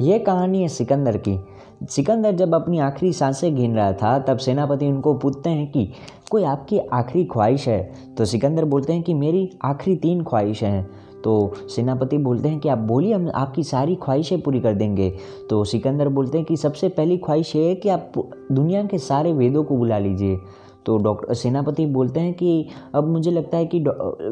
ये कहानी है सिकंदर की। सिकंदर जब अपनी आखिरी साँसें गिन रहा था, तब सेनापति उनको पूछते हैं कि, कोई आपकी आखिरी ख्वाहिश है? तो सिकंदर बोलते हैं कि, मेरी आखिरी तीन ख्वाहिशें हैं। तो सेनापति बोलते हैं कि, आप बोलिए, हम आपकी सारी ख्वाहिशें पूरी कर देंगे। तो सिकंदर बोलते हैं कि, सबसे पहली ख्वाहिश ये है कि आप दुनिया के सारे वेदों को बुला लीजिए। तो डॉक्टर, सेनापति बोलते हैं कि अब मुझे लगता है कि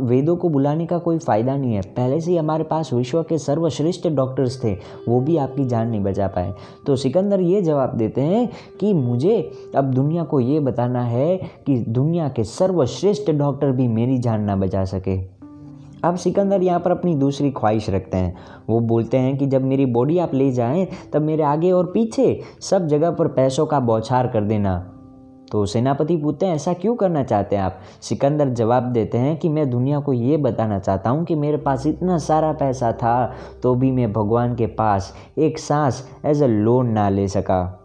वेदों को बुलाने का कोई फ़ायदा नहीं है। पहले से ही हमारे पास विश्व के सर्वश्रेष्ठ डॉक्टर्स थे, वो भी आपकी जान नहीं बचा पाए। तो सिकंदर ये जवाब देते हैं कि मुझे अब दुनिया को ये बताना है कि दुनिया के सर्वश्रेष्ठ डॉक्टर भी मेरी जान ना बचा सके। अब सिकंदर यहाँ पर अपनी दूसरी ख्वाहिश रखते हैं। वो बोलते हैं कि जब मेरी बॉडी आप ले जाएँ, तब मेरे आगे और पीछे सब जगह पर पैसों का बौछार कर देना। तो सेनापति पूछते हैं, ऐसा क्यों करना चाहते हैं आप? सिकंदर जवाब देते हैं कि, मैं दुनिया को ये बताना चाहता हूँ कि मेरे पास इतना सारा पैसा था तो भी मैं भगवान के पास एक सांस एज अ लोन ना ले सका.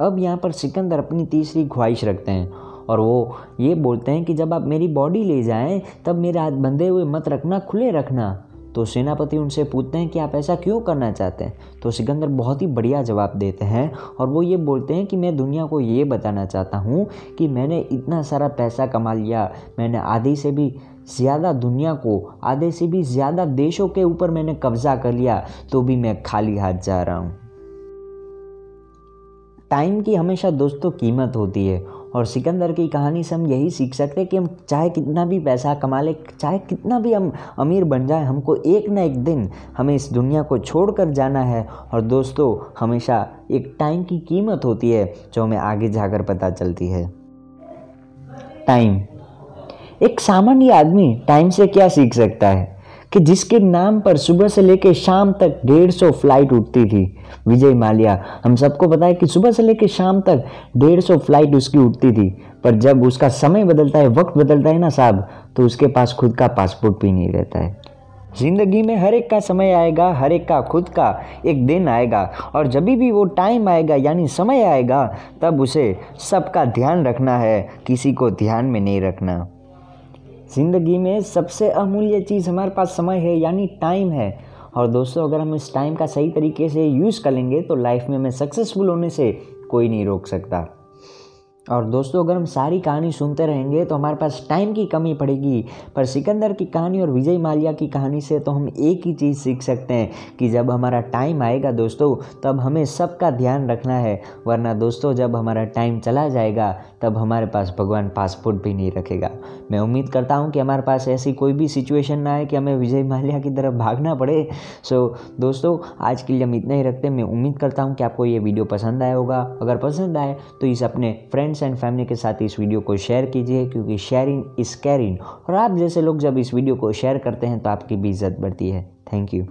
अब यहाँ पर सिकंदर अपनी तीसरी ख्वाहिश रखते हैं और वो ये बोलते हैं कि, जब आप मेरी बॉडी ले जाएँ, तब मेरे हाथ बंधे हुए मत रखना, खुले रखना। तो सेनापति उनसे पूछते हैं कि आप ऐसा क्यों करना चाहते हैं? तो सिकंदर बहुत ही बढ़िया जवाब देते हैं और वो ये बोलते हैं कि मैं दुनिया को ये बताना चाहता हूँ कि मैंने इतना सारा पैसा कमा लिया, मैंने आधे से भी ज़्यादा दुनिया को, आधे से भी ज़्यादा देशों के ऊपर मैंने कब्ज़ा कर लिया तो भी मैं खाली हाथ जा रहा हूँ। टाइम की हमेशा दोस्तों कीमत होती है और सिकंदर की कहानी से हम यही सीख सकते हैं कि हम चाहे कितना भी पैसा कमा ले, चाहे कितना भी हम अमीर बन जाए, हमको एक ना एक दिन हमें इस दुनिया को छोड़ कर जाना है। और दोस्तों, हमेशा एक टाइम की कीमत होती है जो हमें आगे जाकर पता चलती है। टाइम। एक सामान्य आदमी टाइम से क्या सीख सकता है? कि जिसके नाम पर सुबह से लेकर शाम तक डेढ़ सौ फ़्लाइट उठती थी। विजय माल्या, हम सबको पता है कि सुबह से लेकर शाम तक डेढ़ सौ फ़्लाइट उसकी उठती थी। पर जब उसका समय बदलता है, वक्त बदलता है ना साहब तो उसके पास खुद का पासपोर्ट भी नहीं रहता है। ज़िंदगी में हर एक का समय आएगा, हर एक का खुद का एक दिन आएगा। और जब भी वो टाइम आएगा, यानी समय आएगा, तब उसे सबका ध्यान रखना है, किसी को ध्यान में नहीं रखना। ज़िंदगी में सबसे अमूल्य चीज़ हमारे पास समय है, यानी टाइम है। और दोस्तों, अगर हम इस टाइम का सही तरीके से यूज़ करेंगे तो लाइफ में हमें सक्सेसफुल होने से कोई नहीं रोक सकता। और दोस्तों, अगर हम सारी कहानी सुनते रहेंगे तो हमारे पास टाइम की कमी पड़ेगी। पर सिकंदर की कहानी और विजय माल्या की कहानी से तो हम एक ही चीज़ सीख सकते हैं कि जब हमारा टाइम आएगा दोस्तों, तब हमें सबका ध्यान रखना है। वरना दोस्तों, जब हमारा टाइम चला जाएगा, तब हमारे पास भगवान पासपोर्ट भी नहीं रखेगा। मैं उम्मीद करता हूँ कि हमारे पास ऐसी कोई भी सिचुएशन ना आए कि हमें विजय माल्या की तरफ़ भागना पड़े। सो दोस्तों, आज के लिए हम इतना ही रखते हैं। मैं उम्मीद करता हूँ कि आपको ये वीडियो पसंद आया होगा। अगर पसंद आए तो इस अपने फ्रेंड फ्रेंड्स एंड फैमिली के साथ इस वीडियो को शेयर कीजिए, क्योंकि शेयरिंग इज़ कैरिंग और आप जैसे लोग जब इस वीडियो को शेयर करते हैं तो आपकी भी इज़्ज़त बढ़ती है। Thank you